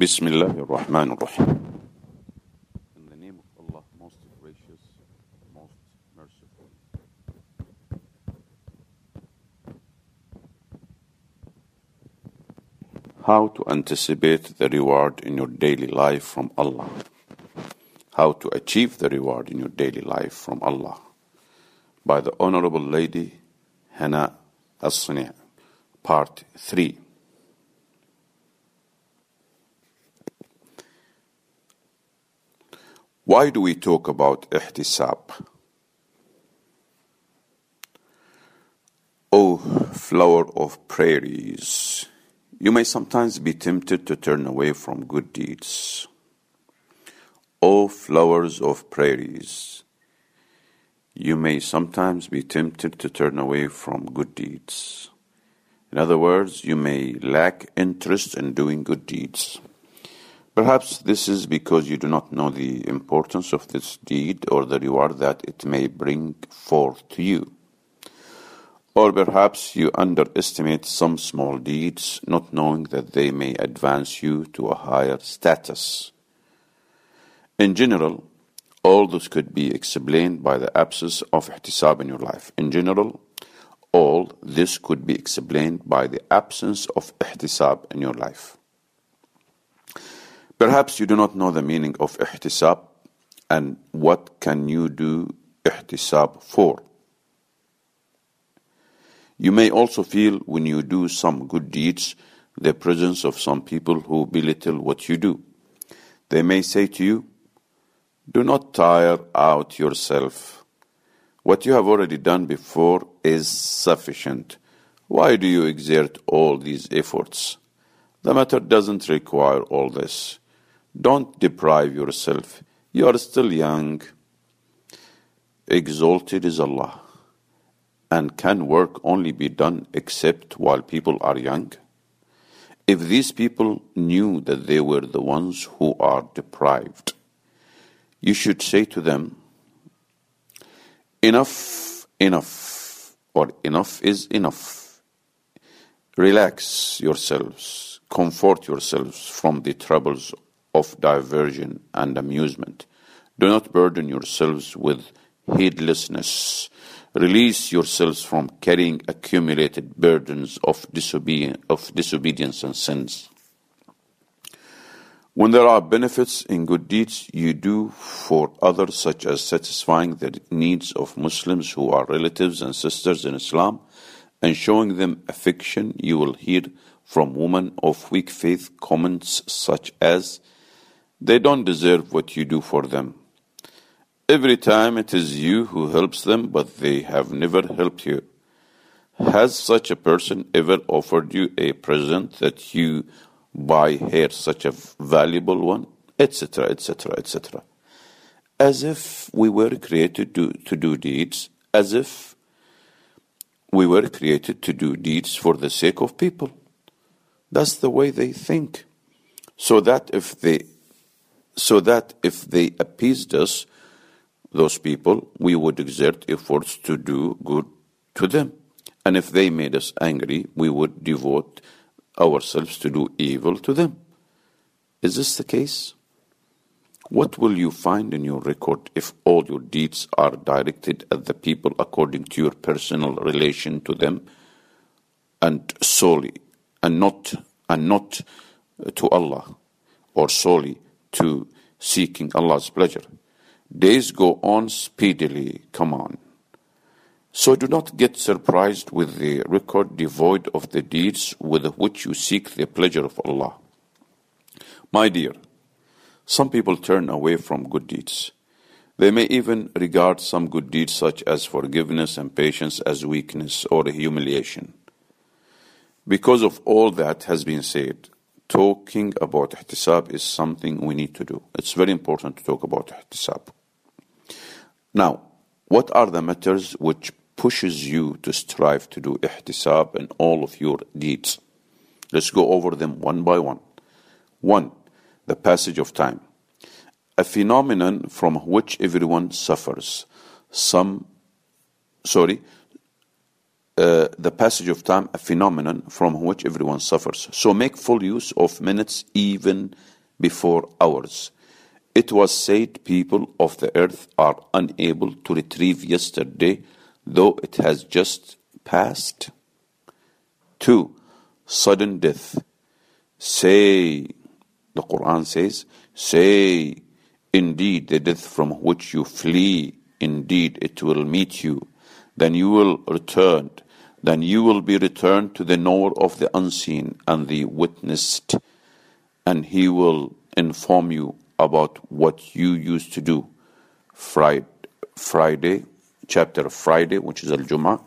Bismillah ar-Rahman ar-Rahim. In the name of Allah, most gracious, most merciful. How to anticipate the reward in your daily life from Allah. How to achieve the reward in your daily life from Allah. By the Honorable Lady Hana As-Sani' Part 3. Why do we talk about ihtisab? O flower of prairies, you may sometimes be tempted to turn away from good deeds. O flowers of prairies, you may sometimes be tempted to turn away from good deeds. In other words, you may lack interest in doing good deeds. Perhaps this is because you do not know the importance of this deed or the reward that it may bring forth to you. Or perhaps you underestimate some small deeds, not knowing that they may advance you to a higher status. In general, all this could be explained by the absence of ihtisab in your life. In general, all this could be explained by the absence of ihtisab in your life. Perhaps you do not know the meaning of ihtisab and what can you do ihtisab for. You may also feel when you do some good deeds the presence of some people who belittle what you do. They may say to you, Do not tire out yourself. What you have already done before is sufficient. Why do you exert all these efforts? The matter doesn't require all this. Don't deprive yourself. You are still young. Exalted is Allah. And can work only be done except while people are young? If these people knew that they were the ones who are deprived, you should say to them, Enough, enough, or enough is enough. Relax yourselves, comfort yourselves from the troubles of diversion and amusement. Do not burden yourselves with heedlessness. Release yourselves from carrying accumulated burdens of, disobedi- of disobedience and sins. When there are benefits in good deeds you do for others, such as satisfying the needs of Muslims who are relatives and sisters in Islam, and showing them affection, you will hear from women of weak faith comments such as, They don't deserve what you do for them. Every time it is you who helps them, but they have never helped you. Has such a person ever offered you a present that you buy here such a valuable one? Etc., etc., etc. As if we were created to, to do deeds, as if we were created to do deeds for the sake of people. That's the way they think. So that if they so that if they appeased us, those people, we would exert efforts to do good to them. And if they made us angry, we would devote ourselves to do evil to them. Is this the case? What will you find in your record if all your deeds are directed at the people according to your personal relation to them and solely and not and not to Allah or solely to seeking Allah's pleasure? Days go on speedily, come on. So do not get surprised with the record devoid of the deeds with which you seek the pleasure of Allah. My dear, some people turn away from good deeds. They may even regard some good deeds such as forgiveness and patience as weakness or humiliation. Because of all that has been said, talking about ihtisab is something we need to do. It's very important to talk about ihtisab. Now, what are the matters which pushes you to strive to do ihtisab in all of your deeds? Let's go over them one by one. One, the passage of time. A phenomenon from which everyone suffers. Some, sorry, uh, the passage of time a phenomenon from which everyone suffers. So make full use of minutes even before hours. It was said people of the earth are unable to retrieve yesterday, though it has just passed. 2. Sudden death. Say, the Quran says, say, indeed, the death from which you flee, indeed, it will meet you. Then you will return. Then you will be returned to the knower of the unseen and the witnessed, and he will inform you about what you used to do. Friday, chapter Friday, which is Al Jum'ah,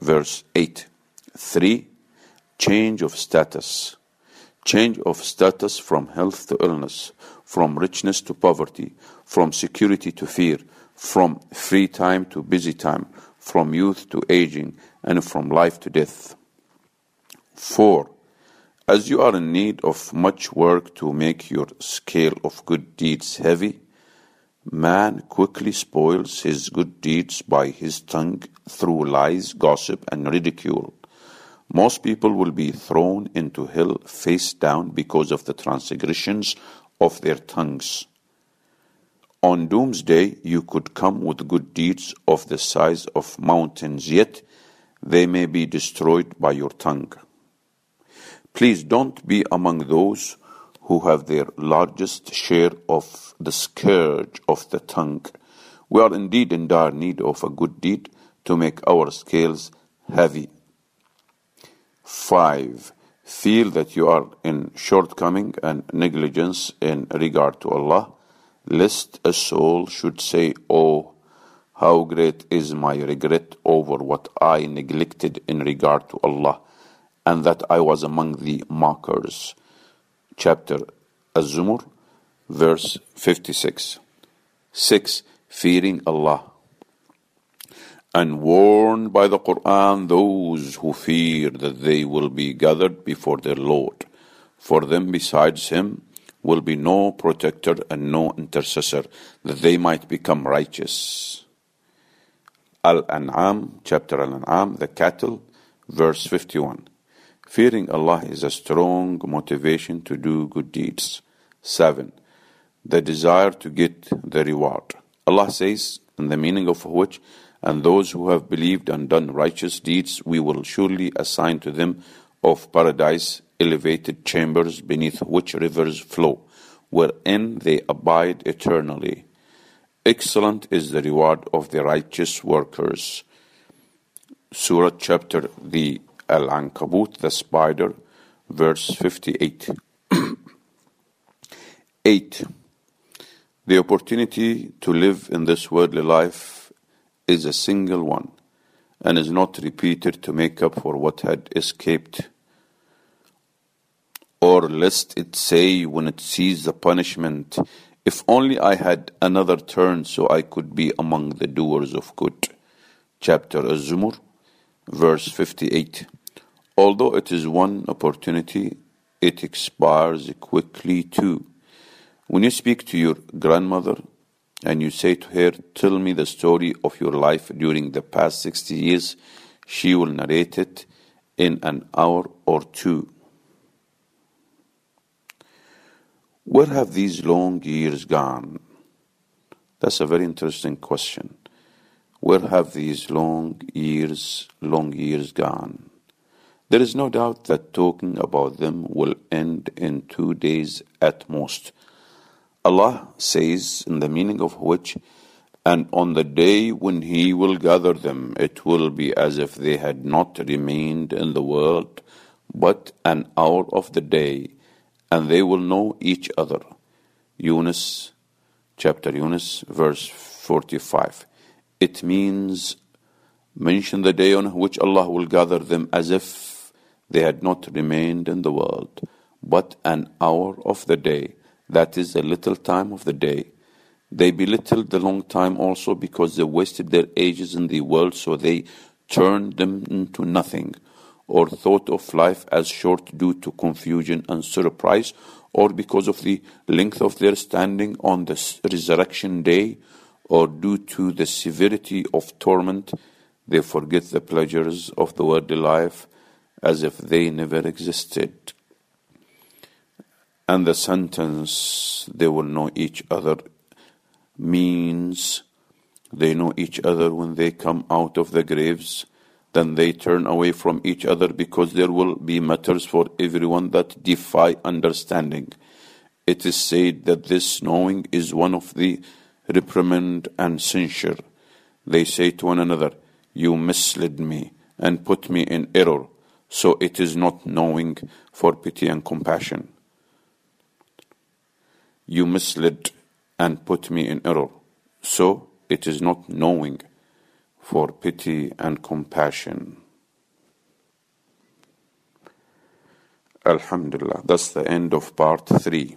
verse 8. 3. Change of status. Change of status from health to illness, from richness to poverty, from security to fear, from free time to busy time, from youth to aging, and from life to death. 4. As you are in need of much work to make your scale of good deeds heavy, man quickly spoils his good deeds by his tongue through lies, gossip, and ridicule. Most people will be thrown into hell face down because of the transgressions of their tongues. On doomsday, you could come with good deeds of the size of mountains, yet they may be destroyed by your tongue. Please don't be among those who have their largest share of the scourge of the tongue. We are indeed in dire need of a good deed to make our scales heavy. 5. Feel that you are in shortcoming and negligence in regard to Allah, lest a soul should say, Oh, how great is my regret over what I neglected in regard to Allah, and that I was among the mockers. Chapter Az-Zumar, verse 56. 6. Fearing Allah and warn by the Quran those who fear that they will be gathered before their Lord. For them besides him will be no protector and no intercessor, that they might become righteous. Al-An'am, chapter Al-An'am, the cattle, verse 51. Fearing Allah is a strong motivation to do good deeds. 7. The desire to get the reward. Allah says, in the meaning of which, and those who have believed and done righteous deeds, we will surely assign to them of paradise elevated chambers beneath which rivers flow, wherein they abide eternally. Excellent is the reward of the righteous workers. Surah chapter the Al Ankabut, the spider, verse 58. 8. The opportunity to live in this worldly life is a single one and is not repeated to make up for what had escaped. Or lest it say when it sees the punishment, if only I had another turn so I could be among the doers of good. Chapter Az-Zumar, verse 58. Although it is one opportunity, it expires quickly too. When you speak to your grandmother, and you say to her, Tell me the story of your life during the past 60 years, she will narrate it in an hour or two. Where have these long years gone? That's a very interesting question. Where have these long years, long years gone? There is no doubt that talking about them will end in two days at most. Allah says, in the meaning of which, and on the day when He will gather them, it will be as if they had not remained in the world but an hour of the day, and they will know each other. Yunus, chapter Yunus, verse 45. It means mention the day on which Allah will gather them as if they had not remained in the world but an hour of the day that is a little time of the day. They belittled the long time also because they wasted their ages in the world, so they turned them into nothing, or thought of life as short due to confusion and surprise, or because of the length of their standing on the resurrection day, or due to the severity of torment They forget the pleasures of the worldly life as if they never existed. And the sentence, they will know each other, means they know each other when they come out of the graves. Then they turn away from each other because there will be matters for everyone that defy understanding. It is said that this knowing is one of the reprimand and censure. They say to one another, You misled me and put me in error. So it is not knowing for pity and compassion. You misled and put me in error. So it is not knowing for pity and compassion. Alhamdulillah. That's the end of part three.